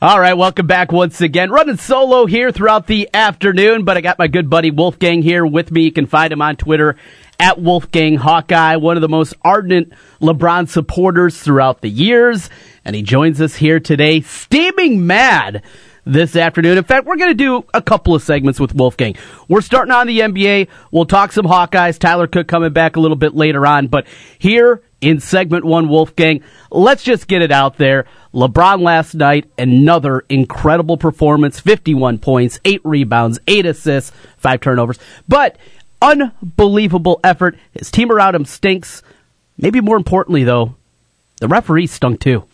All right, welcome back once again. Running solo here throughout the afternoon, but I got my good buddy Wolfgang here with me. You can find him on Twitter at Wolfgang Hawkeye, one of the most ardent LeBron supporters throughout the years. And he joins us here today, steaming mad this afternoon. In fact, we're going to do a couple of segments with Wolfgang. We're starting on the NBA. We'll talk some Hawkeyes. Tyler Cook coming back a little bit later on. But here in segment one, Wolfgang, let's just get it out there. LeBron last night, another incredible performance 51 points, 8 rebounds, 8 assists, 5 turnovers. But unbelievable effort. His team around him stinks. Maybe more importantly, though, the referee stunk too.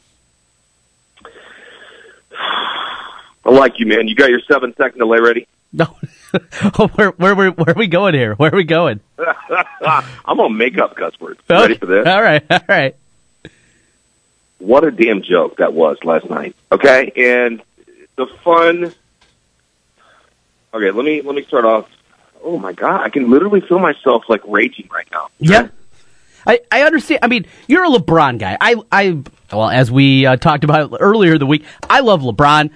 I like you, man. You got your seven second delay ready? No. oh, where, where, where, where are we going here? Where are we going? I'm going to make up cuss words. Okay. Ready for this? All right, all right what a damn joke that was last night. Okay, and the fun. Okay, let me let me start off. Oh my god, I can literally feel myself like raging right now. Yeah. I, I understand. I mean, you're a LeBron guy. I, I well, as we uh, talked about earlier the week, I love LeBron.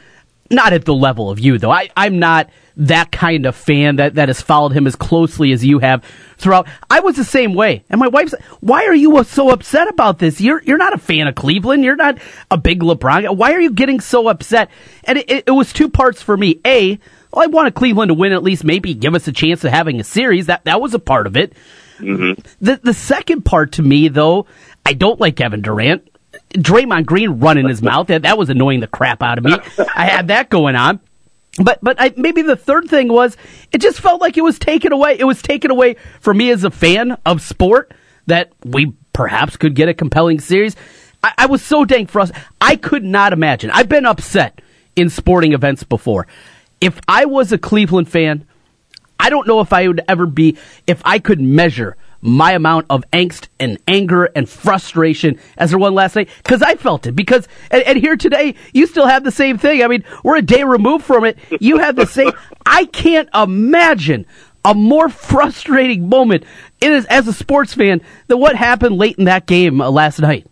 Not at the level of you, though. I, I'm not that kind of fan that, that has followed him as closely as you have throughout. I was the same way. And my wife said, why are you so upset about this? You're, you're not a fan of Cleveland. You're not a big LeBron. Why are you getting so upset? And it, it, it was two parts for me. A, well, I wanted Cleveland to win at least maybe give us a chance of having a series. That, that was a part of it. Mm-hmm. The, the second part to me, though, I don't like Kevin Durant. Draymond Green running his mouth. That, that was annoying the crap out of me. I had that going on. But but I, maybe the third thing was it just felt like it was taken away. It was taken away from me as a fan of sport that we perhaps could get a compelling series. I, I was so dang frustrated. I could not imagine. I've been upset in sporting events before. If I was a Cleveland fan, I don't know if I would ever be if I could measure my amount of angst and anger and frustration as there was last night because I felt it. Because and, and, here today, you still have the same thing. I mean, we're a day removed from it. You have the same. I can't imagine a more frustrating moment it is as a sports fan than what happened late in that game uh, last night.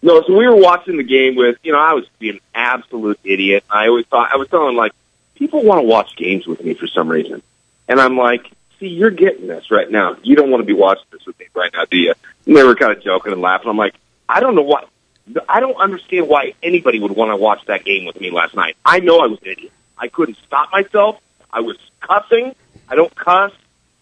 No, so we were watching the game with you know I was being an absolute idiot. I always thought I was telling like people want to watch games with me for some reason, and I'm like see, you're getting this right now. You don't want to be watching this with me right now, do you? And they were kind of joking and laughing. I'm like, I don't know what. I don't understand why anybody would want to watch that game with me last night. I know I was an idiot. I couldn't stop myself. I was cussing. I don't cuss.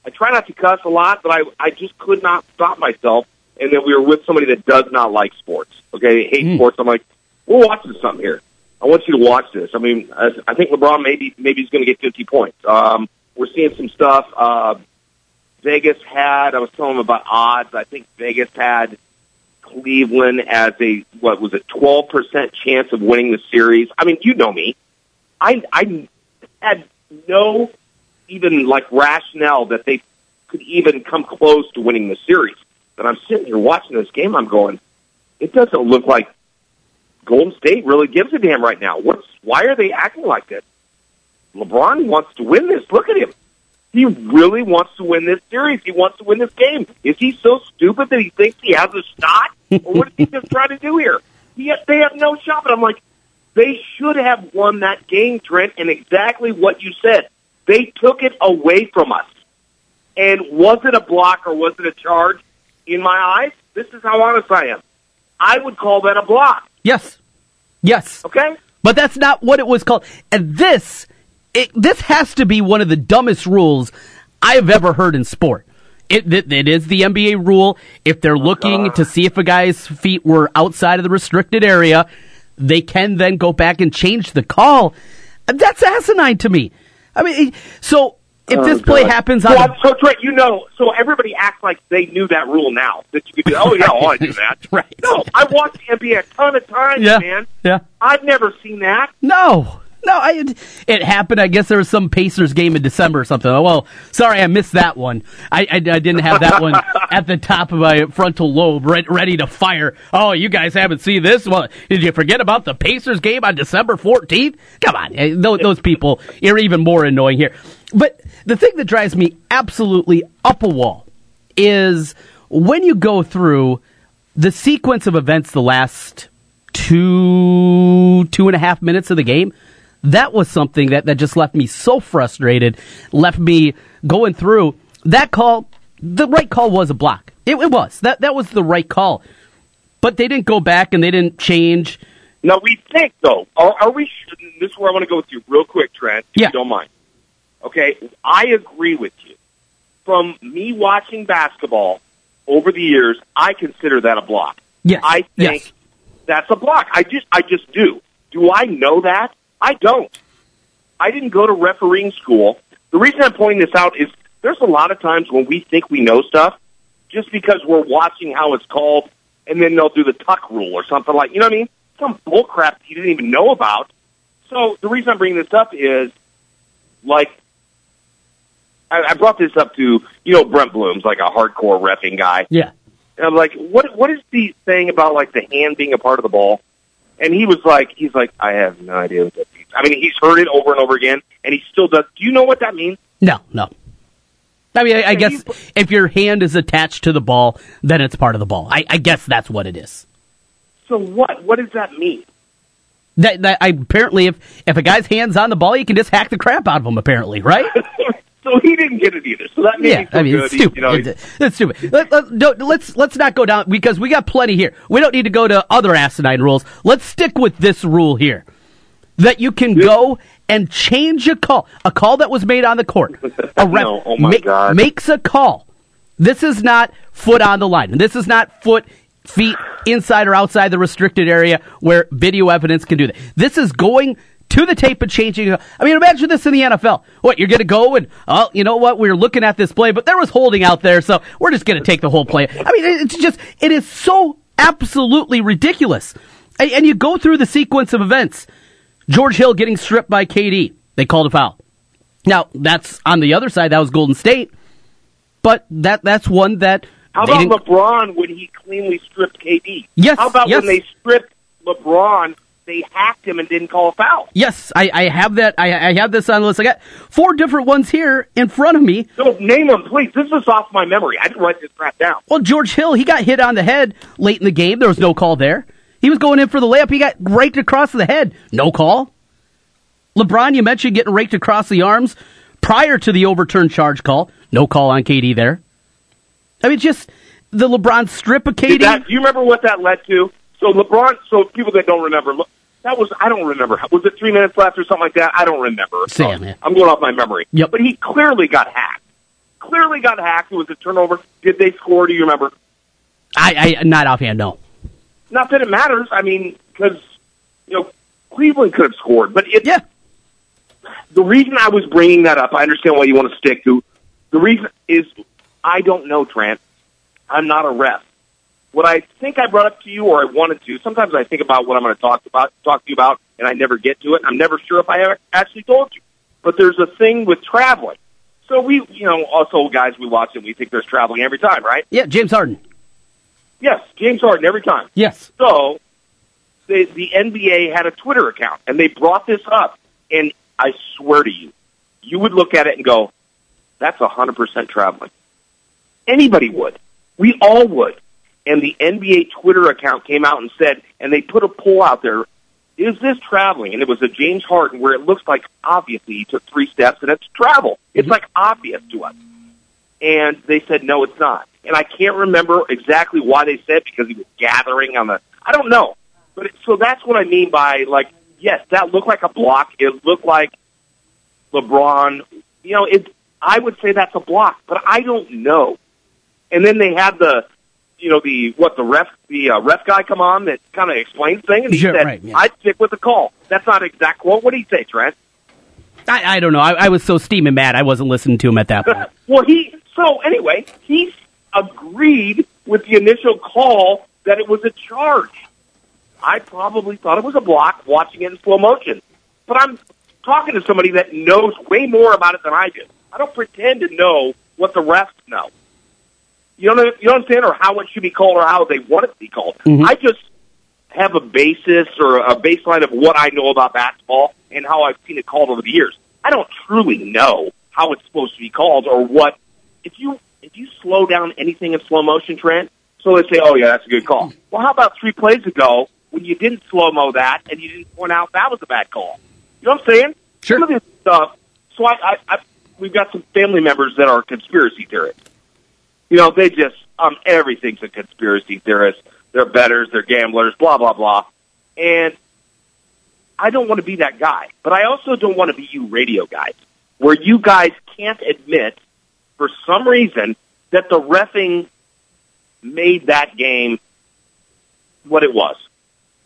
I try not to cuss a lot, but I I just could not stop myself. And then we were with somebody that does not like sports. Okay, hate mm. sports. I'm like, we're watching something here. I want you to watch this. I mean, I think LeBron maybe maybe he's going to get 50 points. Um, we're seeing some stuff. Uh, Vegas had, I was telling them about odds. I think Vegas had Cleveland as a, what was it, 12% chance of winning the series. I mean, you know me. I, I had no even like rationale that they could even come close to winning the series. But I'm sitting here watching this game. I'm going, it doesn't look like Golden State really gives a damn right now. What's, why are they acting like this? LeBron wants to win this. Look at him. He really wants to win this series. He wants to win this game. Is he so stupid that he thinks he has a shot? or what is he just trying to do here? He they have no shot. But I'm like, they should have won that game, Trent, and exactly what you said. They took it away from us. And was it a block or was it a charge? In my eyes, this is how honest I am. I would call that a block. Yes. Yes. Okay? But that's not what it was called. And this it, this has to be one of the dumbest rules I've ever heard in sport. It, it, it is the NBA rule. If they're looking to see if a guy's feet were outside of the restricted area, they can then go back and change the call. That's asinine to me. I mean, so if this oh, play happens on, well, so Trent, you know, so everybody acts like they knew that rule now that you could do. Oh yeah, oh, I knew that. right? No, I watched the NBA a ton of times, yeah, man. Yeah, I've never seen that. No, no, I, it happened. I guess there was some Pacers game in December or something. Oh, well, sorry, I missed that one. I, I, I didn't have that one at the top of my frontal lobe, re- ready to fire. Oh, you guys haven't seen this? Well, did you forget about the Pacers game on December 14th? Come on. Eh, those, those people are even more annoying here. But the thing that drives me absolutely up a wall is when you go through the sequence of events the last two two and a half minutes of the game. That was something that, that just left me so frustrated, left me going through that call. The right call was a block. It, it was that that was the right call, but they didn't go back and they didn't change. Now we think though, are, are we? This is where I want to go with you real quick, Trent. If Yeah. you don't mind. Okay, I agree with you. From me watching basketball over the years, I consider that a block. Yes, I think yes. that's a block. I just, I just do. Do I know that? I don't. I didn't go to refereeing school. The reason I'm pointing this out is there's a lot of times when we think we know stuff just because we're watching how it's called, and then they'll do the tuck rule or something like, you know what I mean? Some bull crap you didn't even know about. So the reason I'm bringing this up is, like, I, I brought this up to, you know, Brent Bloom's like a hardcore refing guy. Yeah, And I'm like, what what is the thing about like the hand being a part of the ball? And he was like, he's like, I have no idea what that means. I mean, he's heard it over and over again, and he still does. Do you know what that means? no, no. I mean, I, I guess you- if your hand is attached to the ball, then it's part of the ball. I, I guess that's what it is. So what? What does that mean? That, that I, apparently, if if a guy's hands on the ball, you can just hack the crap out of him. Apparently, right? so he didn't get it either. So that made Yeah, me feel I mean, good. it's stupid. You know, it's, it's stupid. Let, let, let's let's not go down because we got plenty here. We don't need to go to other asinine rules. Let's stick with this rule here that you can go and change a call, a call that was made on the court. A ref No, oh my ma- God. makes a call. This is not foot on the line. This is not foot, feet inside or outside the restricted area where video evidence can do that. This is going to the tape and changing. I mean, imagine this in the NFL. What, you're going to go and, oh, you know what? We are looking at this play, but there was holding out there, so we're just going to take the whole play. I mean, it's just, it is so absolutely ridiculous. And, and you go through the sequence of events. George Hill getting stripped by KD. They called a foul. Now, that's on the other side, that was Golden State. But that that's one that How about LeBron when he cleanly stripped KD? Yes, How about yes. when they stripped LeBron? They hacked him and didn't call a foul. Yes, I, I have that. I, I have this on the list. I got four different ones here in front of me. So name them, please. This is off my memory. I didn't write this crap down. Well, George Hill, he got hit on the head late in the game. There was no call there. He was going in for the layup. He got raked across the head. No call. LeBron, you mentioned getting raked across the arms prior to the overturned charge call. No call on KD there. I mean, just the LeBron strip of KD. that, do you remember what that led to? So LeBron. So people that don't remember, that was I don't remember. Was it three minutes left or something like that? I don't remember. Sam, yeah. I'm going off my memory. Yep. But he clearly got hacked. Clearly got hacked. It was a turnover. Did they score? Do you remember? I, I not offhand, no. Not that it matters. I mean, because you know Cleveland could have scored, but it, Yeah, the reason I was bringing that up, I understand why you want to stick to. The reason is I don't know, Trent. I'm not a ref. What I think I brought up to you, or I wanted to. Sometimes I think about what I'm going to talk about, talk to you about, and I never get to it. I'm never sure if I ever actually told you. But there's a thing with traveling. So we, you know, also guys, we watch it. We think there's traveling every time, right? yeah. James Harden. Yes, James Harden every time. Yes. So the the NBA had a Twitter account and they brought this up and I swear to you, you would look at it and go, That's hundred percent traveling. Anybody would. We all would. And the NBA Twitter account came out and said and they put a poll out there, is this traveling? And it was a James Harden where it looks like obviously he took three steps and it's travel. It's mm-hmm. like obvious to us. And they said, no, it's not. And I can't remember exactly why they said because he was gathering on the, I don't know. But it, so that's what I mean by like, yes, that looked like a block. It looked like LeBron, you know, it, I would say that's a block, but I don't know. And then they had the, you know, the, what, the ref, the uh, ref guy come on that kind of explains things and he Sure, said, right, yeah. I'd stick with the call. That's not exact quote. What did he say, Trent? I, I don't know. I, I was so steaming mad. I wasn't listening to him at that point. well, he so anyway, he agreed with the initial call that it was a charge. I probably thought it was a block watching it in slow motion, but I'm talking to somebody that knows way more about it than I do. I don't pretend to know what the refs know. You know, you don't understand, or how it should be called, or how they want it to be called. Mm-hmm. I just have a basis or a baseline of what I know about basketball and how I've seen it called over the years. I don't truly know how it's supposed to be called or what. If you if you slow down anything in slow motion, Trent, so let's say, oh yeah, that's a good call. Mm-hmm. Well, how about three plays ago when you didn't slow mo that and you didn't point out that was a bad call. You know what I'm saying? Sure. Some of this stuff. So I, I, I we've got some family members that are conspiracy theorists. You know, they just um everything's a conspiracy theorist. They're betters, they're gamblers, blah blah blah. And I don't want to be that guy, but I also don't want to be you radio guys, where you guys can't admit, for some reason, that the refing made that game what it was.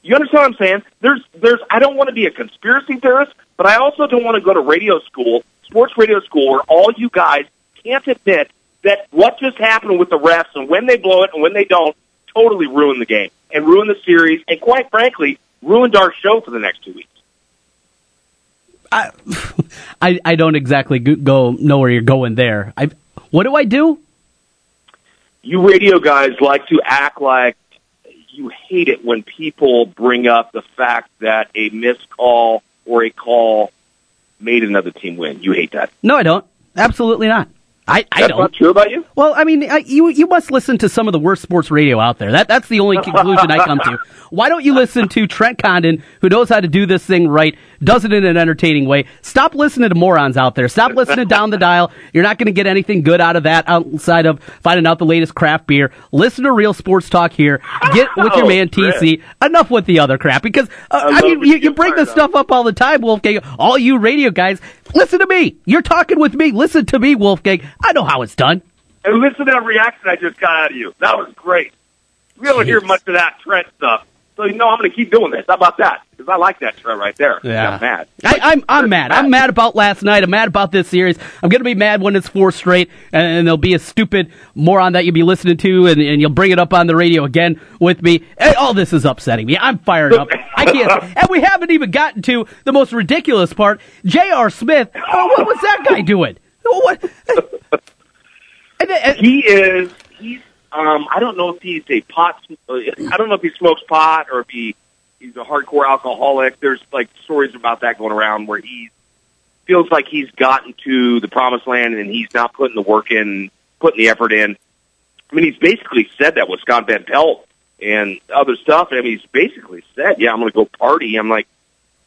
You understand what I'm saying? There's, there's, I don't want to be a conspiracy theorist, but I also don't want to go to radio school, sports radio school, where all you guys can't admit that what just happened with the refs and when they blow it and when they don't totally ruined the game and ruined the series and quite frankly ruined our show for the next two weeks. I, I, I don't exactly go, go know where you're going there. I, what do I do? You radio guys like to act like you hate it when people bring up the fact that a missed call or a call made another team win. You hate that. No, I don't. Absolutely not. I, I That's don't. not true about you? Well, I mean, I, you you must listen to some of the worst sports radio out there. That that's the only conclusion I come to. Why don't you listen to Trent Condon, who knows how to do this thing right, does it in an entertaining way? Stop listening to morons out there. Stop listening down the dial. You're not going to get anything good out of that outside of finding out the latest craft beer. Listen to real sports talk here. Get with your Oh, man TC. Enough with the other crap because uh, I I, mean you, you bring this stuff up all the time, Wolfgang. All you radio guys, listen to me. You're talking with me. Listen to me, Wolfgang. I know how it's done. And listen to that reaction I just got out of you. That was great. We don't hear much of that Trent stuff. So you know I'm going to keep doing this. How about that? Because I like that Trent right there. Yeah. I'm mad. I, I'm I'm mad. I'm mad about last night. I'm mad about this series. I'm gonna be mad when it's four straight, and, and there'll be a stupid moron that you'll be listening to, and, and you'll bring it up on the radio again with me. And all this is upsetting me. I'm fired up. I can't. And we haven't even gotten to the most ridiculous part. J.R. Smith. Oh, what was that guy doing? What? And, He is. He's. Um. I don't know if he's a pot. I don't know if he smokes pot or if he he's a hardcore alcoholic. There's like stories about that going around where he feels like he's gotten to the promised land and he's not putting the work in, putting the effort in. I mean, he's basically said that with Scott Van Pelt and other stuff. I mean, he's basically said, "Yeah, I'm going to go party." I'm like,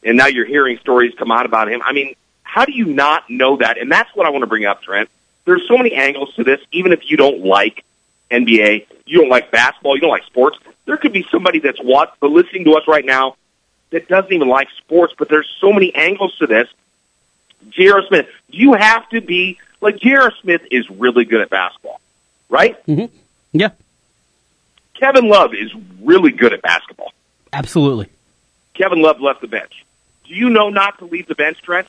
and now you're hearing stories come out about him. I mean, how do you not know that? And that's what I want to bring up, Trent. There's so many angles to this. Even if you don't like NBA, you don't like basketball, you don't like sports. There could be somebody that's watch, listening to us right now that doesn't even like sports. But there's so many angles to this. J.R. Smith, you have to be like J.R. Smith is really good at basketball, right? mhm yeah, Kevin Love is really good at basketball. absolutely. Kevin Love left the bench. Do you know not to leave the bench, Trent?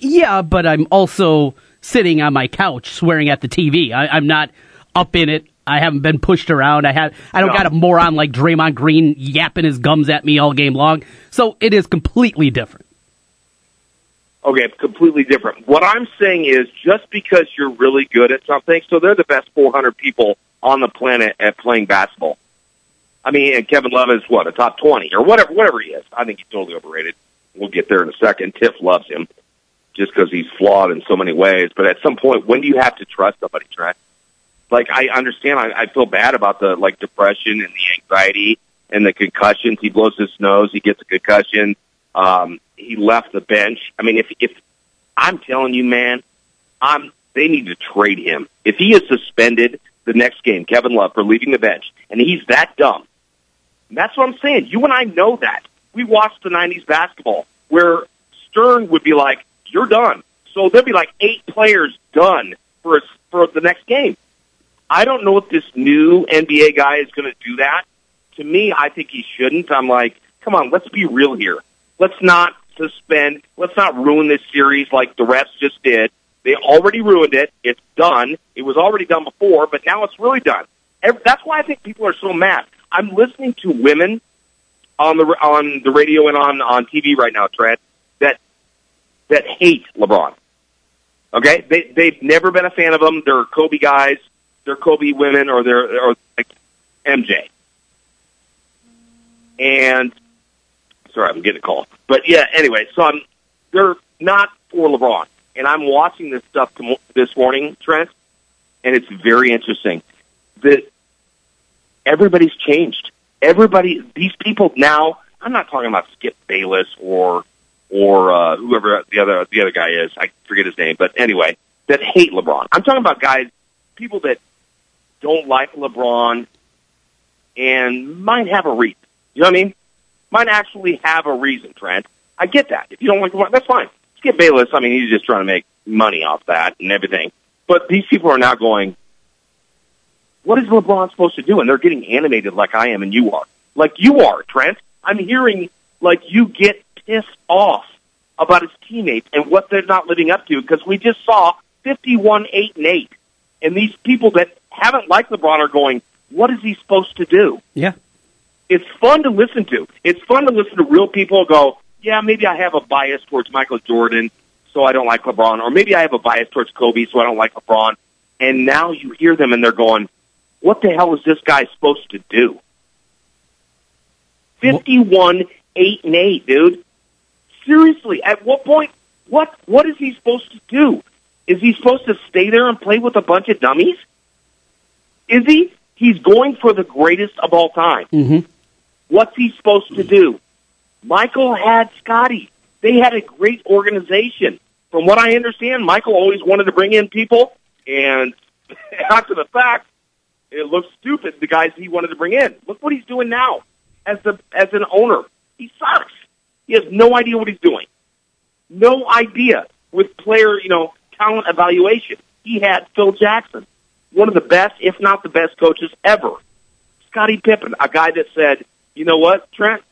Yeah, but I'm also sitting on my couch swearing at the TV. I, I'm not up in it. I haven't been pushed around. I have. I don't No. got a moron like Draymond Green yapping his gums at me all game long. So it is completely different. Okay, completely different. What I'm saying is just because you're really good at something, so they're the best 400 people on the planet at playing basketball. I mean, and Kevin Love is what, a top 20 or whatever, whatever he is. I think he's totally overrated. We'll get there in a second. Tiff loves him just because he's flawed in so many ways. But at some point, when do you have to trust somebody, Trent? Like, I understand, I, I feel bad about the, like, depression and the anxiety and the concussions. He blows his nose, he gets a concussion. Um, he left the bench. I mean, if, if, I'm telling you, man, I'm, they need to trade him. If he is suspended the next game, Kevin Love, for leaving the bench, and he's that dumb, that's what I'm saying. You and I know that. We watched the 90s basketball where Stern would be like, you're done. So there'll be like eight players done for, for the next game. I don't know if this new NBA guy is going to do that. To me, I think he shouldn't. I'm like, come on, let's be real here. Let's not suspend. Let's not ruin this series like the refs just did. They already ruined it. It's done. It was already done before, but now it's really done. That's why I think people are so mad. I'm listening to women on the on the radio and on on TV right now, Trent, that hate LeBron. Okay, they they've never been a fan of him. They're Kobe guys. They're Kobe women, or they're or like MJ. And sorry, I'm getting a call. But yeah, anyway, so I'm they're not for LeBron, and I'm watching this stuff this morning, Trent, and it's very interesting that everybody's changed. everybody, these people now, I'm not talking about Skip Bayless or, or, uh, whoever the other, the other guy is. I forget his name, but anyway, that hate LeBron. I'm talking about guys, people that don't like LeBron and might have a reason. You know what I mean? Might actually have a reason, Trent. I get that. If you don't like LeBron, that's fine. Skip Bayless, I mean, he's just trying to make money off that and everything. But these people are now going, what is LeBron supposed to do? And they're getting animated like I am and you are. Like you are, Trent. I'm hearing like you get pissed off about his teammates and what they're not living up to because we just saw 51 8 and 8. And these people that haven't liked LeBron are going, what is he supposed to do? Yeah. It's fun to listen to. It's fun to listen to real people go, yeah, maybe I have a bias towards Michael Jordan, so I don't like LeBron, or maybe I have a bias towards Kobe, so I don't like LeBron. And now you hear them and they're going, what the hell is this guy supposed to do? 51, 8 and 8, dude. Seriously, at what point, what, what is he supposed to do? Is he supposed to stay there and play with a bunch of dummies? Is he? He's going for the greatest of all time. Mm-hmm. What's he supposed to do? Michael had Scottie. They had a great organization. From what I understand, Michael always wanted to bring in people, and after the fact, it looks stupid. The guys he wanted to bring in. Look what he's doing now as the as an owner. He sucks. He has no idea what he's doing. No idea with player, you know, talent evaluation. He had Phil Jackson, one of the best, if not the best coaches ever. Scottie Pippen, a guy that said, you know what, Trent,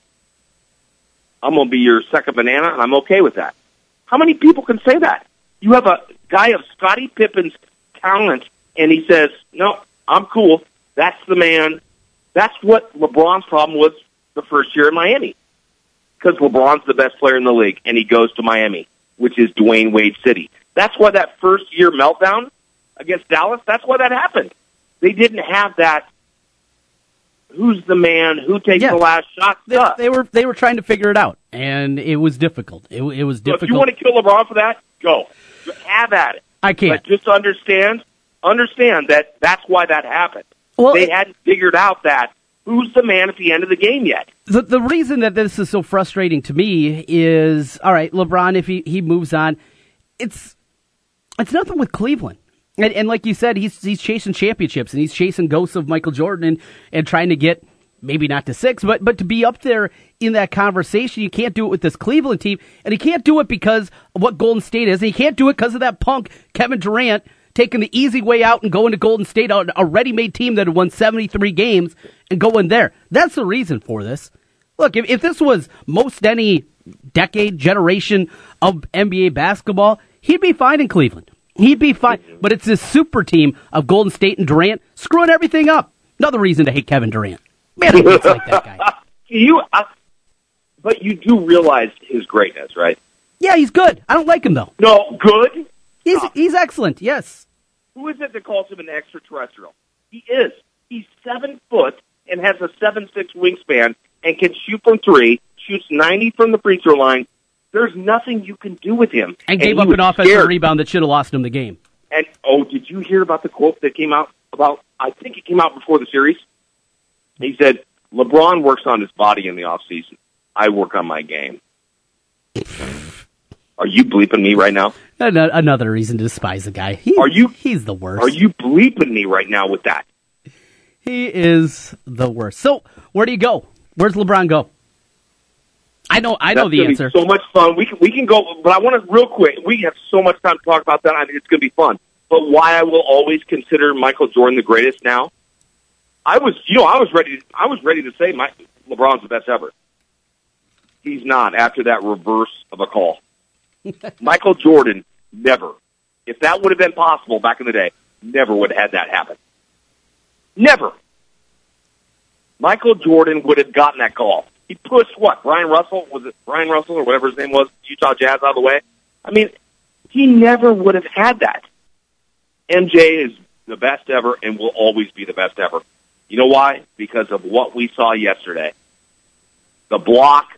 I'm going to be your second banana, and I'm okay with that. How many people can say that? You have a guy of Scottie Pippen's talent, and he says, no, I'm cool. That's the man. That's what LeBron's problem was the first year in Miami. Because LeBron's the best player in the league, and he goes to Miami, which is Dwyane Wade City. That's why that first year meltdown against Dallas, that's why that happened. They didn't have that who's the man, who takes the last shot They, they were they were trying to figure it out, and it was difficult. It, it was So if you want to kill LeBron for that, go. Have at it. I can't. But just understand, understand that that's why that happened. Well, they it- hadn't figured out that who's the man at the end of the game yet. the the reason that this is so frustrating to me is all right, LeBron if he he moves on, it's it's nothing with Cleveland. And, and like you said, he's he's chasing championships and he's chasing ghosts of Michael Jordan and, and trying to get maybe not to six, but but to be up there in that conversation. You can't do it with this Cleveland team, and he can't do it because of what Golden State is, and he can't do it because of that punk Kevin Durant taking the easy way out and going to Golden State, a a ready-made team that had won 73 games, and going there. That's the reason for this. Look, if, if this was most any decade, generation of NBA basketball, he'd be fine in Cleveland. He'd be fine. But it's this super team of Golden State and Durant screwing everything up. Another reason to hate Kevin Durant. Man, I hate like that guy. You, but you do realize his greatness, right? Yeah, he's good. I don't like him though. No, good. He's Stop. he's excellent. Yes. Who is it that calls him an extraterrestrial? He is. He's seven foot and has a seven six wingspan and can shoot from three. Shoots ninety from the free throw line. There's nothing you can do with him. And gave up an offensive scared. rebound that should have lost him the game. And oh, did you hear about the quote that came out about? I think it came out before the series. He said, "LeBron works on his body in the off season. I work on my game." Are you bleeping me right now? An- Another reason to despise the guy. He, Are you- He's the worst. Are you bleeping me right now with that? He is the worst. So where do you go? Where's LeBron go? I know. I know the answer. So much fun. We can we can go, but I want to real quick. We have so much time to talk about that. I think it's going to be fun. But why I will always consider Michael Jordan the greatest now? I was, you know, I was ready. I was ready to say my LeBron's the best ever. He's not after that reverse of a call. Michael Jordan never. If that would have been possible back in the day, never would have had that happen. Never. Michael Jordan would have gotten that call. He pushed what? Bryon Russell? Was it Bryon Russell or whatever his name was? Utah Jazz out of the way? I mean, he never would have had that. MJ is the best ever and will always be the best ever. You know why? Because of what we saw yesterday. The block,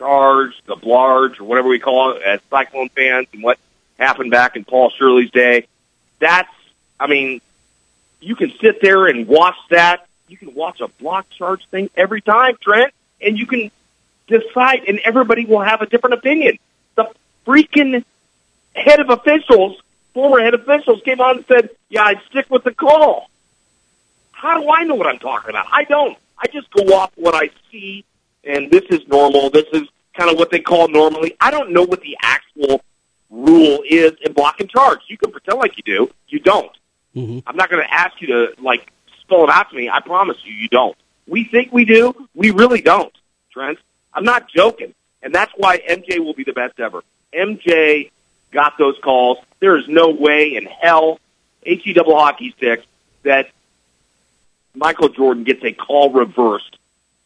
charge, the blarge, or whatever we call it as Cyclone fans and what happened back in Paul Shirley's day. That's, I mean, you can sit there and watch that you can watch a block charge thing every time, Trent, and you can decide, and everybody will have a different opinion. The freaking head of officials, former head officials, came on and said, "Yeah, I'd stick with the call." How do I know what I'm talking about? I don't. I just go off what I see, and this is normal. This is kind of what they call normally. I don't know what the actual rule is in block and charge. You can pretend like you do. You don't. Mhm. I'm not going to ask you to like spell it out to me. I promise you, you don't. We think we do. We really don't, Trent. I'm not joking, and that's why MJ will be the best ever. MJ got those calls. There is no way in hell, he double hockey sticks, that Michael Jordan gets a call reversed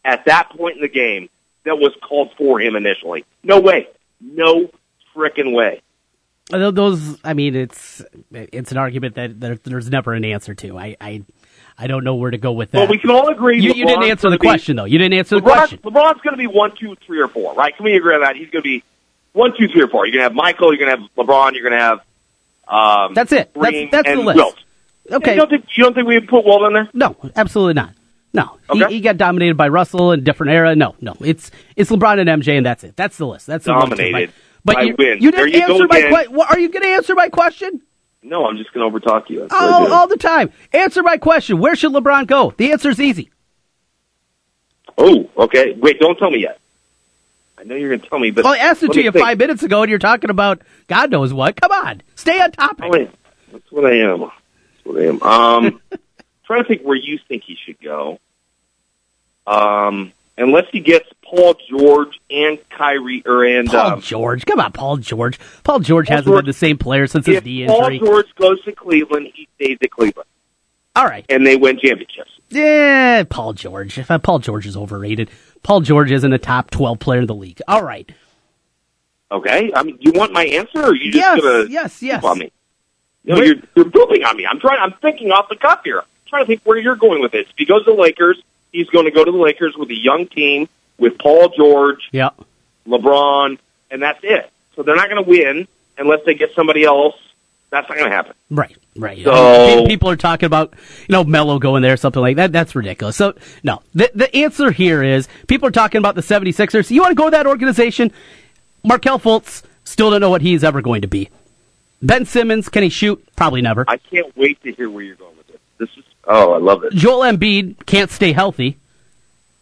at that point in the game that was called for him initially. No way. No frickin' way. Those, I mean, it's it's an argument that, that there's never an answer to. I, I I don't know where to go with that. Well, we can all agree. you, you didn't answer the be- question though. You didn't answer the question. LeBron's going to be one, two, three, or four, right? Can we agree on that? He's going to be one, two, three, or four. You're going to have Michael. You're going to have LeBron. You're going to have um, That's it. That's- Kareem that's the list. Wilt. Okay. You don't think you don't think we would put Wilt in there? No, absolutely not. No, Okay. he, he got dominated by Russell in a different era. No, no, it's it's LeBron and MJ, and that's it. That's the list. That's the Dominated? But by you, wins. you didn't you answer my question. Are you going to answer my question? No, I'm just going to overtalk you. All, all the time. Answer my question. Where should LeBron go? The answer's easy. Oh, okay. Wait, don't tell me yet. I know you're going to tell me, but Well, I asked it to you think. five minutes ago, and you're talking about God knows what. Come on, stay on topic. That's what I am. That's what I am. Um, trying to think where you think he should go. Um, unless he gets Paul George and Kyrie, or and Paul um, George, come on, Paul George. Paul George Paul hasn't George- been the same player since his knee Paul. George goes to Cleveland, he stays at Cleveland, All right, and they win championships. yeah, Paul George. If uh, Paul George is overrated, Paul George isn't a top twelve player in the league. All right, Okay, I mean, you want my answer, or are you just yes, gonna yes, yes. on me? No, you're you're pooping on me. I'm trying. I'm thinking off the cuff here. Trying to think where you're going with this. If he goes to the Lakers, he's going to go to the Lakers with a young team with Paul George, Yeah, LeBron, and that's it. So they're not going to win unless they get somebody else. That's not going to happen. right, right. So- I mean, people are talking about you know Melo going there, or something like that. That's ridiculous. So no, the the answer here is people are talking about the 76ers. You want to go to that organization? Markelle Fultz still don't know what he's ever going to be. Ben Simmons, can he shoot? Probably never. I can't wait to hear where you're going with this. This is oh, I love it. Joel Embiid can't stay healthy.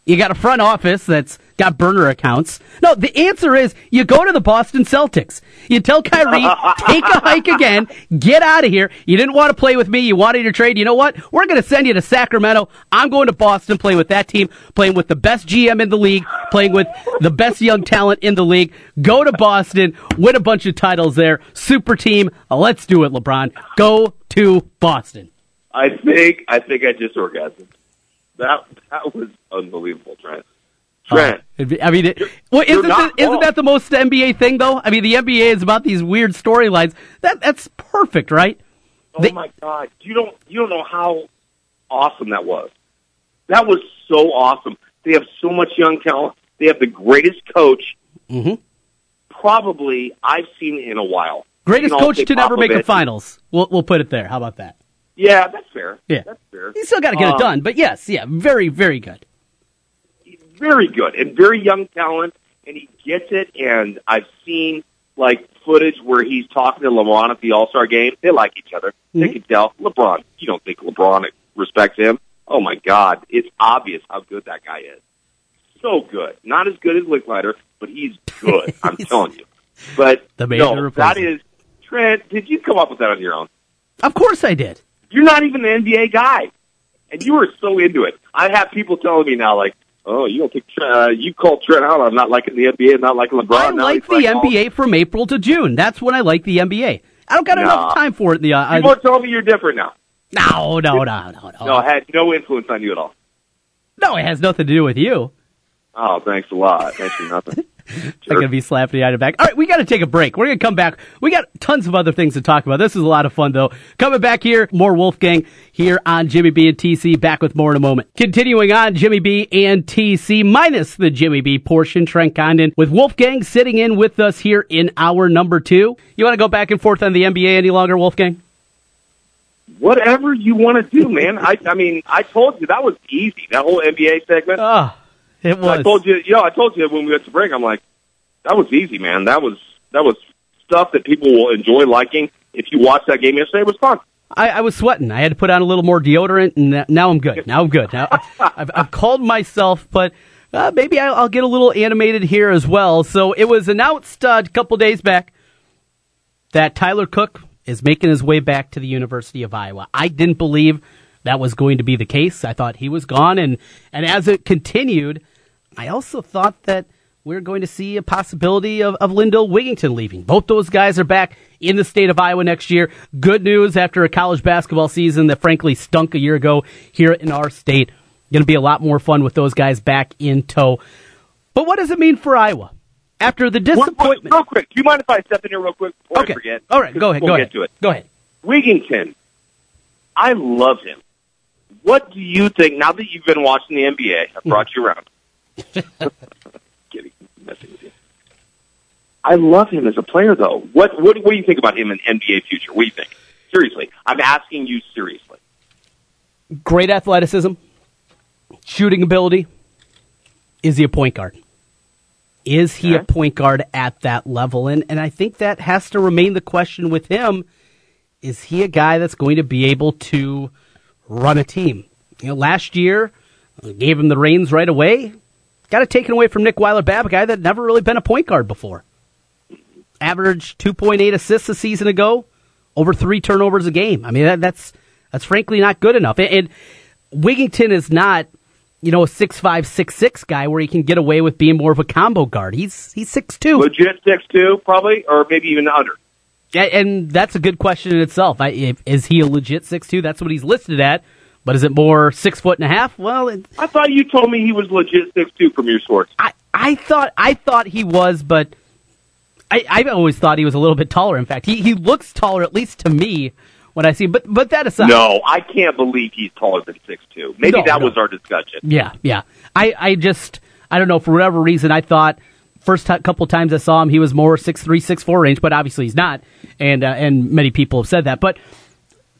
You got a front office that's got burner accounts. No, the answer is you go to the Boston Celtics. You tell Kyrie, take a hike again, get out of here. You didn't want to play with me. You wanted to trade. You know what? We're going to send you to Sacramento. I'm going to Boston, playing with that team, playing with the best GM in the league, playing with the best young talent in the league. Go to Boston, win a bunch of titles there. Super team. Let's do it, LeBron. Go to Boston. I think I think I just orgasmed. That that was unbelievable, Trent. Trent, Uh, I mean, it, well, isn't, isn't that the most NBA thing, though? I mean, the NBA is about these weird storylines. That that's perfect, right? oh they- my God, you don't you don't know how awesome that was. That was so awesome. They have so much young talent. They have the greatest coach, Mhm. probably I've seen in a while. Greatest You can all coach to never make the finals. We'll we'll put it there. How about that? Yeah, that's fair. Yeah. that's fair. You still got to get it Um, done, but yes, yeah, very very good. He's very good and very young talent, and he gets it. And I've seen like footage where he's talking to LeBron at the All Star game. They like each other. They Mhm. can tell. LeBron, you don't think LeBron respects him? Oh my God, it's obvious how good that guy is. So good. Not as good as Licklider, but he's good. I'm telling you. But The no, that is Trent. Did you come up with that on your own? Of course, I did. You're not even an NBA guy, and you were so into it. I have people telling me now, like, "Oh, you don't think uh, you call Trent out on not liking the NBA, and not liking LeBron." I Now like the NBA from April to June. That's when I like the NBA. I don't got Nah. enough time for it. In the uh, People I, are telling me you're different now. no, no, no, no, no. No, it had no influence on you at all. No, it has nothing to do with you. Oh, thanks a lot. Thanks for nothing. I'm going to be slapping you out of back. All right, we got to take a break. We're going to come back. We got tons of other things to talk about. This is a lot of fun, though. Coming back here, more Wolfgang here on Jimmy B and TC. Back with more in a moment. Continuing on, Jimmy B and TC, minus the Jimmy B portion, Trent Condon, with Wolfgang sitting in with us here in hour number two. You want to go back and forth on the NBA any longer, Wolfgang? whatever you want to do, man. I, I mean, I told you that was easy. That whole NBA segment. Oh, it was. I told you, you know, I told you when we went to break. I'm like, that was easy, man. That was that was stuff that people will enjoy liking. If you watch that game yesterday, it was fun. I, I was sweating. I had to put on a little more deodorant, and now I'm good. Now I'm good. Now I've, I've called myself, but uh, maybe I'll, I'll get a little animated here as well. So it was announced uh, a couple days back that Tyler Cook is making his way back to the University of Iowa. I didn't believe that was going to be the case. I thought he was gone, and and as it continued, I also thought that we're going to see a possibility of, of Lindell Wigington leaving. Both those guys are back in the state of Iowa next year. Good news after a college basketball season that frankly stunk a year ago here in our state. Going to be a lot more fun with those guys back in tow. But what does it mean for Iowa? After the disappointment. Real quick, do you mind if I step in here real quick before okay. I forget? All right, go ahead. We'll go get ahead. to it. Go ahead. Wigington, I love him. What do you think, now that you've been watching the NBA, I mm-hmm. brought you around. Kidding, messing with you. I love him as a player, though. What, what, what do you think about him in NBA future? What do you think? Seriously. I'm asking you seriously. Great athleticism, shooting ability. Is he a point guard? Is he a point guard at that level? And and I think that has to remain the question with him. Is he a guy that's going to be able to run a team? You know, last year uh, gave him the reins right away. Got it taken away from Nick Weiler Babb, a guy that never really been a point guard before. Averaged 2.8 assists a season ago, over three turnovers a game. I mean, that, that's that's frankly not good enough. And, and Wigington is not, you know, a six five six six guy where he can get away with being more of a combo guard. He's he's six two, Legit six two, probably, or maybe even under. and that's a good question in itself. I, if, is he a legit six two? That's what he's listed at. But is it more six foot and a half? Well, it, I thought you told me he was legit six two from your source. I I thought I thought he was, but I I always thought he was a little bit taller. In fact, he he looks taller at least to me when I see. him. But but that aside, No, I can't believe he's taller than six two. Maybe No, that no. was our discussion. Yeah, yeah. I, I just, I don't know, for whatever reason, I thought first t- couple times I saw him, he was more six three, six four range, but obviously he's not. And, uh, and many people have said that. But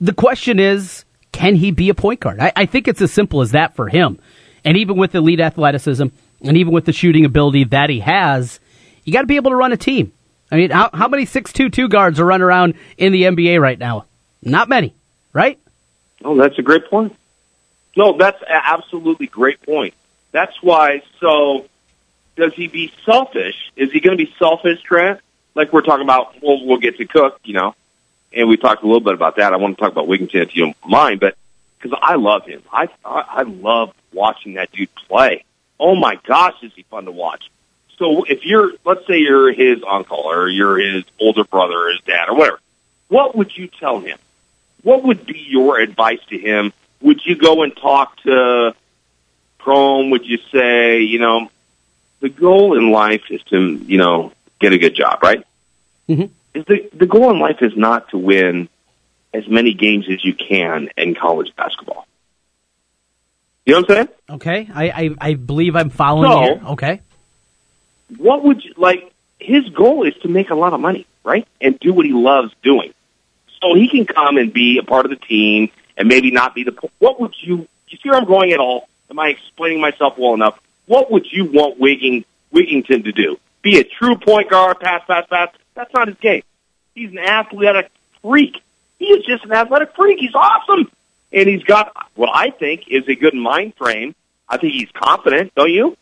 the question is, can he be a point guard? I, I think it's as simple as that for him. And even with elite athleticism and even with the shooting ability that he has, you got to be able to run a team. I mean, how, how many six two guards are running around in the NBA right now? Not many, right? Oh, that's a great point. No, that's a absolutely great point. That's why. So, does he be selfish? Is he going to be selfish, Trent? Like we're talking about. We'll we'll get to Cook, you know, and we talked a little bit about that. I want to talk about Wigington if you don't mind, but because I love him, I, I love watching that dude play. Oh my gosh, is he fun to watch? So if you're, let's say you're his uncle or you're his older brother or his dad or whatever, what would you tell him? What would be your advice to him? Would you go and talk to Prohm? Would you say, you know, the goal in life is to, you know, get a good job, right? Mhm. Is the the goal in life is not to win as many games as you can in college basketball. You know what I'm saying? Okay. I, I, I believe I'm following So- here. Okay. what would you like his goal is to make a lot of money right and do what he loves doing so he can come and be a part of the team and maybe not be the what would you you see where i'm going at all am i explaining myself well enough what would you want wigging wigington to do be a true point guard pass pass pass that's not his game he's an athletic freak he is just an athletic freak he's awesome and he's got what i think is a good mind frame i think he's confident don't you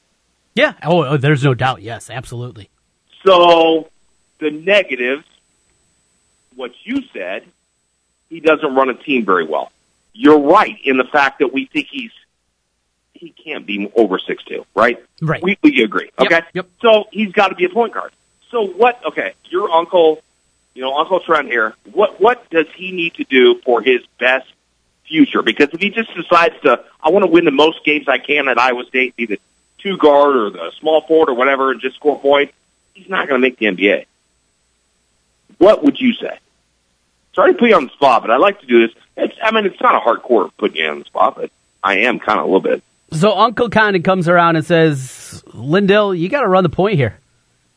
Yeah. Oh, oh, there's no doubt. Yes, absolutely. So the negatives, what you said, he doesn't run a team very well. You're right in the fact that we think he's he can't be over six two, right? Right. We we agree. Yep, Okay. yep. So he's got to be a point guard. So what? Okay, your uncle, you know, Uncle Trent here. What what does he need to do for his best future? Because if he just decides to, I want to win the most games I can at Iowa State, be the two guard or the small forward or whatever, and just score points, he's not going to make the NBA. What would you say? Sorry to put you on the spot, but I like to do this. It's, I mean, it's not a hardcore putting you on the spot, but I am kind of a little bit. So Uncle Condon comes around and says, "Lindell, you got to run the point here.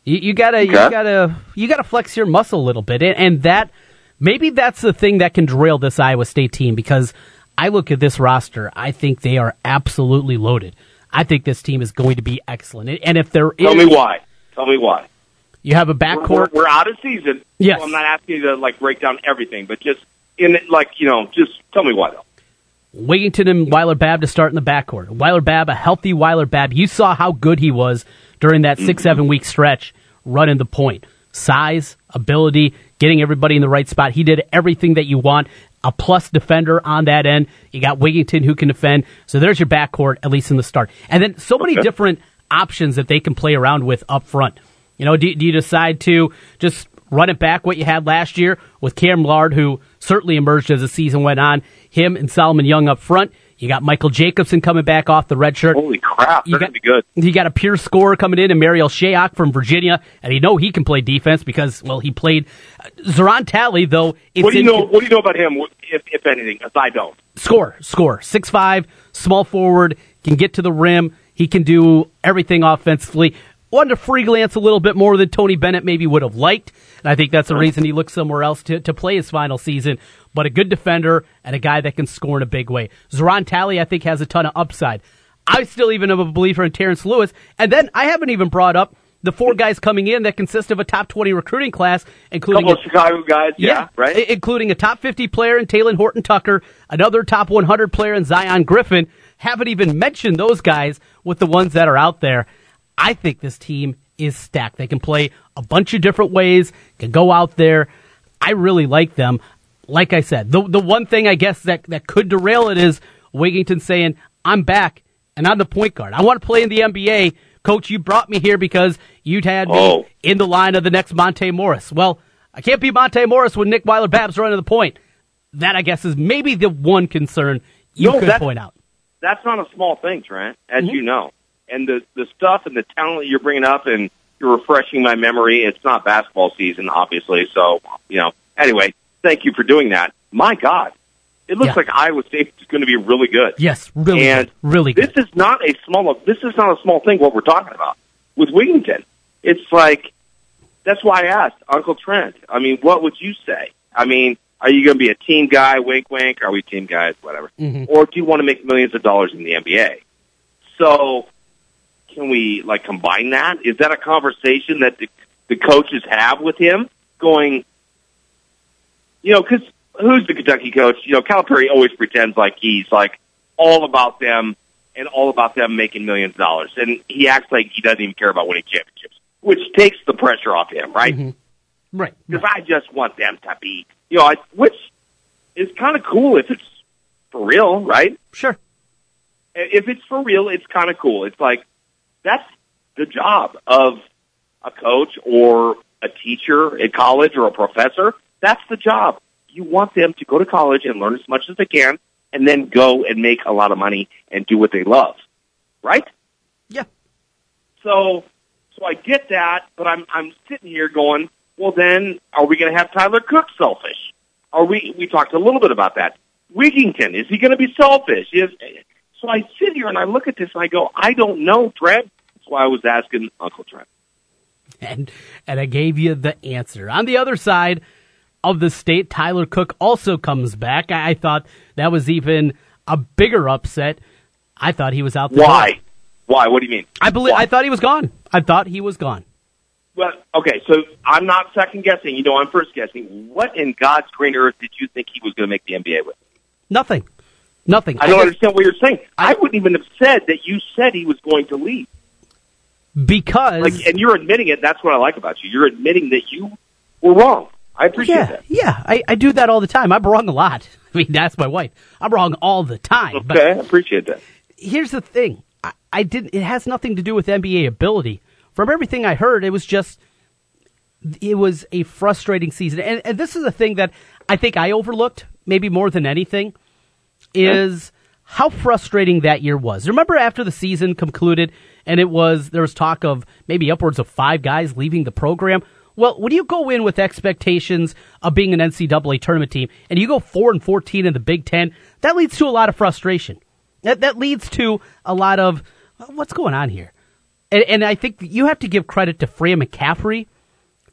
You, you gotta, you gotta, you gotta flex your muscle a little bit." And, and that maybe that's the thing that can derail this Iowa State team because I look at this roster, I think they are absolutely loaded. I think this team is going to be excellent. And if there Tell is, me why. Tell me why. you have a We're, backcourt. we're, we're out of season. Yes. So I'm not asking you to like break down everything, but just in it, like you know, just tell me why though. Wigington and Weiler Babb to start in the backcourt. Weiler Babb, a healthy Weiler Babb. You saw how good he was during that six, mm-hmm. seven week stretch running the point. Size, ability, getting everybody in the right spot. He did everything that you want. A plus defender on that end. You got Wigginton who can defend. So there's your backcourt, at least in the start. And then so many Okay. different options that they can play around with up front. You know, do, do you decide to just run it back what you had last year with Cam Lard, who certainly emerged as the season went on, him and Solomon Young up front. You got Michael Jacobson coming back off the red shirt. Holy crap, You they're got, gonna be good. you got a pure scorer coming in, and Marial Shayok from Virginia, and you know he can play defense because, well, he played Zoran Talley, though. It's What do you in- know? What do you know about him? If, if anything, as I don't. Score, score. Six five, small forward, can get to the rim. He can do everything offensively. Wanted to free glance a little bit more than Tony Bennett maybe would have liked, and I think that's the reason he looked somewhere else to, to play his final season. But a good defender and a guy that can score in a big way. Zoran Talley, I think, has a ton of upside. I still even am a believer in Terrence Lewis, and then I haven't even brought up the four guys coming in that consist of a top twenty recruiting class, including couple of Chicago guys, yeah, right. Including a top 50 player in Talen Horton Tucker, another top 100 player in Zion Griffin. Haven't even mentioned those guys with the ones that are out there. I think this team is stacked. They can play a bunch of different ways, can go out there. I really like them. Like I said, the the one thing I guess that, that could derail it is Wigginton saying, I'm back and I'm the point guard. I want to play in the NBA. Coach, you brought me here because you'd had me Oh. in the line of the next Monte Morris. Well, I can't be Monte Morris when Nick Weiler Babb's running the point. That I guess is maybe the one concern you No, could point out. That's not a small thing, Trent, as Mm-hmm. you know. And the the stuff and the talent you're bringing up, and you're refreshing my memory. It's not basketball season, obviously. So you know. Anyway, thank you for doing that. My God, it looks Yeah. like Iowa State is going to be really good. Yes, really and good. Really good. This is not a small. This is not a small thing. What we're talking about with Wigginton, it's like that's why I asked Uncle Trent. I mean, what would you say? I mean, are you going to be a team guy? Wink, wink. Are we team guys? Whatever. Mhm. Or do you want to make millions of dollars in the NBA? So, can we like combine that? Is that a conversation that the, the coaches have with him? Going, you know, because who's the Kentucky coach? You know, Calipari always pretends like he's like all about them and all about them making millions of dollars, and he acts like he doesn't even care about winning championships, which takes the pressure off him, right? Mhm. Right. Because I just want them to be, you know, I, which is kind of cool if it's for real, right? Sure. If it's for real, it's kind of cool. It's like that's the job of a coach or a teacher at college or a professor. That's the job. You want them to go to college and learn as much as they can and then go and make a lot of money and do what they love. Right? Yeah. So, so I get that, but I'm I'm sitting here going, well, then are we going to have Tyler Cook selfish? Are we? We talked a little bit about that. Wigginton is he going to be selfish? Is so I sit here and I look at this and I go, I don't know, Trent. That's why I was asking Uncle Trent. And and I gave you the answer. On the other side of the state, Tyler Cook also comes back. I, I thought that was even a bigger upset. I thought he was out the Why? door. Why? What do you mean? I believe Why? I thought he was gone. I thought he was gone. Well, okay, so I'm not second guessing. You know, I'm first guessing. What in God's green earth did you think he was going to make the NBA with? Nothing. Nothing. I don't just- understand what you're saying. I, I- wouldn't even have said that you said he was going to leave. because Like, and you're admitting it. That's what I like about you. You're admitting that you were wrong. I appreciate yeah, that. yeah, I, I do that all the time. I'm wrong a lot. I mean, that's my wife. I'm wrong all the time. But Okay, I appreciate that. here's the thing. I, I didn't. It has nothing to do with NBA ability. From everything I heard, it was just it was a frustrating season. And, and this is a thing that I think I overlooked, maybe more than anything, is how frustrating that year was. Remember after the season concluded, and it was there was talk of maybe upwards of five guys leaving the program. Well, when you go in with expectations of being an NCAA tournament team, and you go four and fourteen in the Big Ten, that leads to a lot of frustration. That that leads to a lot of "Uh, what's going on here. And, and I think you have to give credit to Fran McCaffery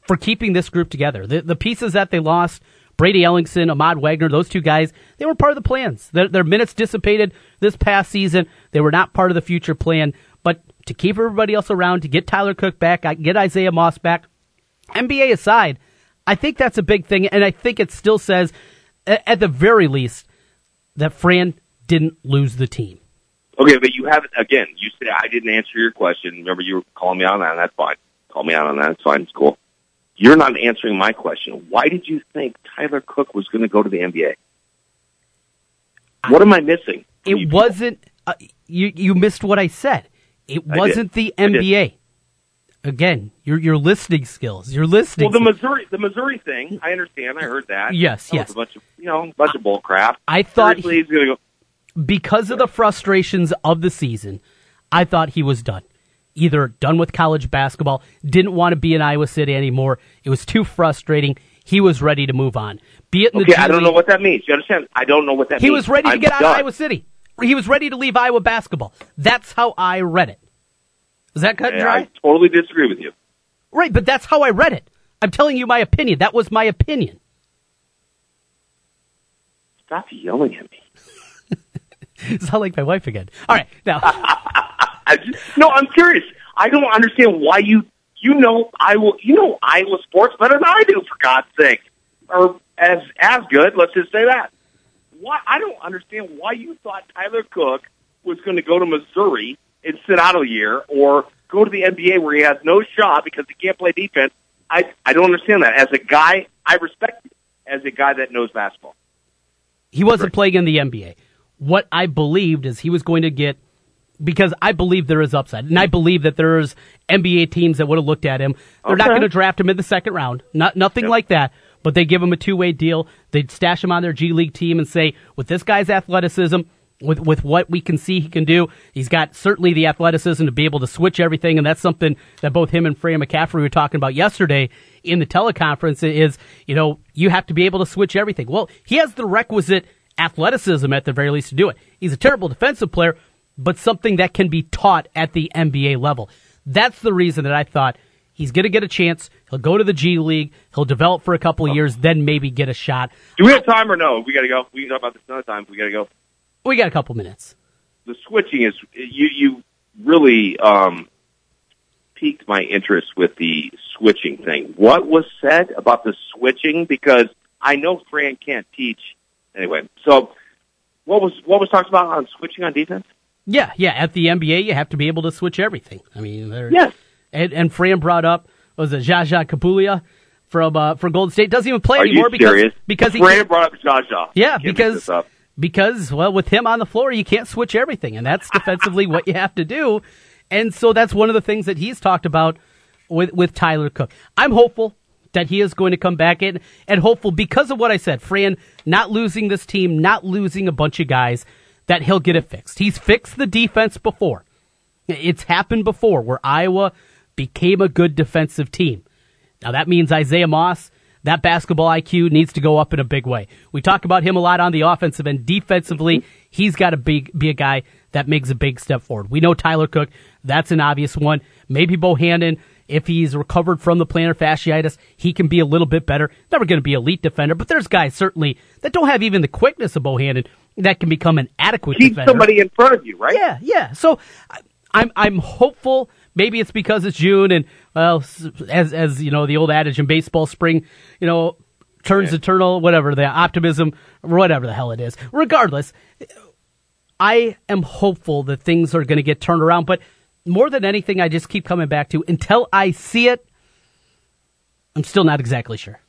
for keeping this group together. The, the pieces that they lost Brady Ellingson, Ahmad Wagner, those two guys, they were part of the plans. Their, their minutes dissipated this past season. They were not part of the future plan. But to keep everybody else around, to get Tyler Cook back, get Isaiah Moss back, NBA aside, I think that's a big thing. And I think it still says, at the very least, that Fran didn't lose the team. Okay, but you haven't, again, you said I didn't answer your question. Remember, you were calling me out on that. That's fine. Call me out on that. It's fine. It's cool. You're not answering my question. Why did you think Tyler Cook was going to go to the NBA? What am I missing? It wasn't. Uh, you you missed what I said. It wasn't the NBA. Again, your your listening skills. Your listening. Well, the Missouri the Missouri thing. I understand. I heard that. Yes, that yes. a bunch of you know, a bunch of bull crap. I thought Seriously, he's to go because of the frustrations of the season. I thought he was done either done with college basketball, didn't want to be in Iowa City anymore. It was too frustrating. He was ready to move on. Be it in okay, the I don't know what that means. You understand? I don't know what that he means. was ready to I'm get out done. of Iowa City. He was ready to leave Iowa basketball. That's how I read it. Is that cut and dry? I totally disagree with you. Right, but that's how I read it. I'm telling you my opinion. That was my opinion. Stop yelling at me. it's not like my wife again. All right, now I just, no, I'm curious. I don't understand why you you know Iowa you know Iowa sports better than I do for God's sake, or as as good. Let's just say that. Why I don't understand why you thought Tyler Cook was going to go to Missouri and sit out a year, or go to the NBA where he has no shot because he can't play defense. I I don't understand that. As a guy, I respect you as a guy that knows basketball. he wasn't playing in the NBA. What I believed is he was going to get because I believe there is upside, and I believe that there's NBA teams that would have looked at him. They're not going to draft him in the second round, not nothing Yep. like that. But they give him a two way deal. They'd stash him on their G League team and say, with this guy's athleticism, with with what we can see he can do, he's got certainly the athleticism to be able to switch everything, and that's something that both him and Fran McCaffery were talking about yesterday in the teleconference. Is you know you have to be able to switch everything. Well, he has the requisite athleticism at the very least to do it. He's a terrible defensive player, but something that can be taught at the NBA level. That's the reason that I thought he's going to get a chance. He'll go to the G League. He'll develop for a couple of years, then maybe get a shot. Do we have time or no? We got to go. We can talk about this another time. We got to go. We got a couple minutes. the switching is you you really um piqued my interest with the switching thing. What was said about the switching? Because I know Fran can't teach anyway. So what was what was talked about on switching on defense? Yeah, yeah. At the NBA, you have to be able to switch everything. I mean, there- Yes. And, and Fran brought up was it Zaza Pachulia from uh, from Golden State doesn't even play Are anymore you because serious? because he Fran can't- brought up Zaza. Yeah, because. Because well, with him on the floor, you can't switch everything, and that's defensively what you have to do. And so that's one of the things that he's talked about with with Tyler Cook. I'm hopeful that he is going to come back in, and hopeful because of what I said, Fran not losing this team, not losing a bunch of guys, that he'll get it fixed. He's fixed the defense before. It's happened before where Iowa became a good defensive team. Now that means Isaiah Moss, that basketball IQ needs to go up in a big way. We talk about him a lot on the offensive and defensively, he's got to be, be a guy that makes a big step forward. We know Tyler Cook, that's an obvious one. Maybe Bohannon, if he's recovered from the plantar fasciitis, he can be a little bit better. Never going to be elite defender, but there's guys certainly that don't have even the quickness of Bohannon that can become an adequate Keep defender. somebody in front of you, right? Yeah, yeah. So I'm I'm hopeful. Maybe it's because it's June and well, as as you know, the old adage in baseball, spring, you know, turns Yeah. eternal. Whatever the optimism, whatever the hell it is. Regardless, I am hopeful that things are going to get turned around. But more than anything, I just keep coming back to until I see it. I'm still not exactly sure.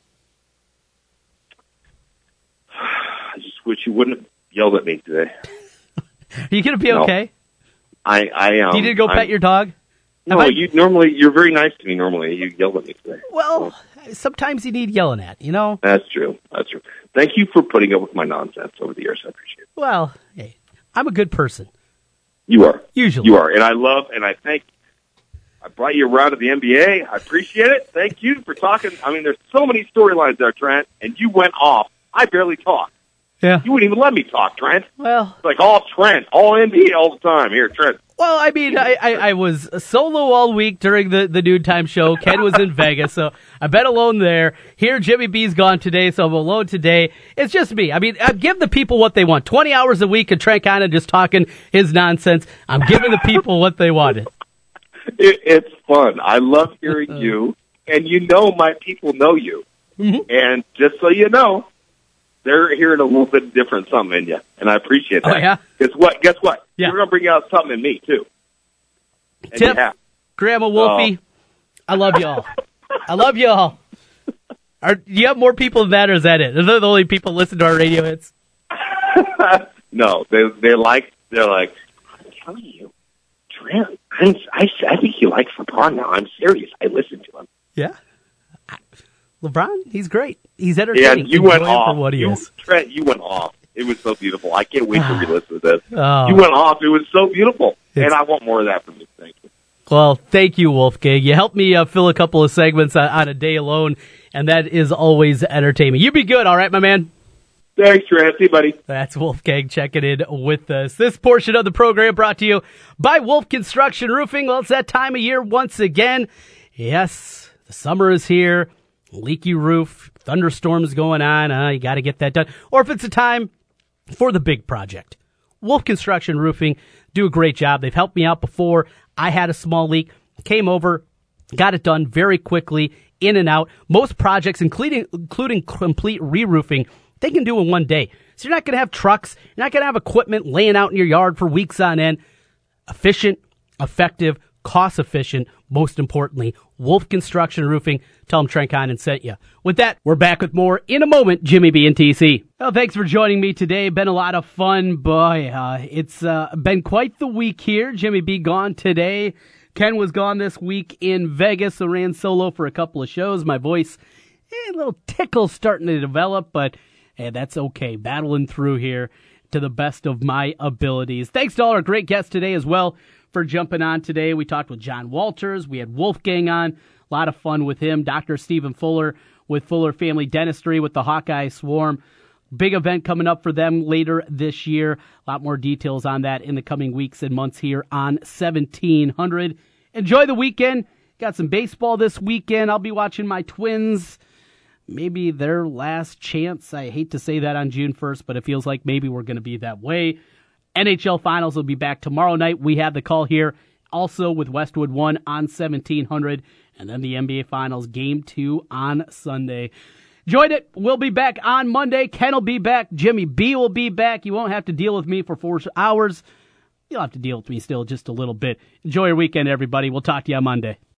I just wish you wouldn't have yelled at me today. Are you going to be No. okay? I I um, you did go I'm- pet your dog. No, I- you normally you're very nice to me. Normally, you yelled at me today. Well, sometimes you need yelling at. You know. That's true. That's true. Thank you for putting up with my nonsense over the years. I appreciate it. Well, hey, I'm a good person. You are. Usually. You are. And I love and I thank I brought you around to the NBA. I appreciate it. Thank you for talking. I mean, there's so many storylines there, Trent, and you went off. I barely talked. Yeah. You wouldn't even let me talk, Trent. Well, It's like all Trent, all NBA all the time. Here, Trent. Well, I mean, I, I, I was solo all week during the, the noon time show. Ken was in Vegas, so I've been alone there. Here, Jimmy B's gone today, so I'm alone today. It's just me. I mean, I give the people what they want. 20 hours a week and Trent kind of just talking his nonsense. I'm giving the people what they wanted. It, it's fun. I love hearing you, and you know my people know you. Mhm. And just so you know, they're hearing a little bit different something in you, and I appreciate oh, that. Oh, yeah? Guess what? Guess what? Yeah. You're gonna bring out something in me too. And Tip. Grandma Wolfie, I love y'all. I love y'all. Are, do you have more people than that, or is that it? Are they the only people listen to our radio hits? no, they they're like they're like. I'm telling you, Trent. I'm, I I think he likes LeBron now. I'm serious. I listen to him. Yeah. I- LeBron, he's great. He's entertaining. Yeah, you Enjoy went off. for what he you, is. Trent, you went off. It was so beautiful. I can't wait to re-listen to this. Oh. You went off. It was so beautiful, It's- and I want more of that from you. Thank you. Well, thank you, Wolfgang. You helped me uh, fill a couple of segments on, on a day alone, and that is always entertaining. You be good, all right, my man? Thanks, Trent. See you, buddy. That's Wolfgang checking in with us. This portion of the program brought to you by Wolf Construction Roofing. Well, it's that time of year once again. Yes, the summer is here. Leaky roof, thunderstorms going on. Uh, you got to get that done. Or if it's a time for the big project, Wolf Construction Roofing do a great job. They've helped me out before. I had a small leak, came over, got it done very quickly, in and out. Most projects, including including complete re-roofing, they can do in one day. So you're not going to have trucks, you're not going to have equipment laying out in your yard for weeks on end. Efficient, effective, cost efficient. Most importantly, Wolf Construction Roofing. Tell them Trent Condon sent you. With that, we're back with more in a moment. Jimmy B and TC. Well, thanks for joining me today. Been a lot of fun, boy. Uh, it's uh, been quite the week here. Jimmy B gone today. Ken was gone this week in Vegas, I ran solo for a couple of shows. My voice, eh, a little tickle starting to develop, but hey, that's okay. Battling through here to the best of my abilities. Thanks to all our great guests today as well for jumping on today. We talked with John Walters. We had Wolfgang on. A lot of fun with him. Dr. Stephen Fuller with Fuller Family Dentistry with the Hawkeye Swarm. Big event coming up for them later this year. A lot more details on that in the coming weeks and months here on 1700. Enjoy the weekend. Got some baseball this weekend. I'll be watching my Twins. Maybe their last chance. I hate to say that on June 1st, but it feels like maybe we're going to be that way. NHL Finals will be back tomorrow night. We have the call here also with Westwood 1 on 1700, and then the NBA Finals Game 2 on Sunday. Enjoyed it. We'll be back on Monday. Ken will be back. Jimmy B will be back. You won't have to deal with me for four hours. You'll have to deal with me still just a little bit. Enjoy your weekend, everybody. We'll talk to you on Monday.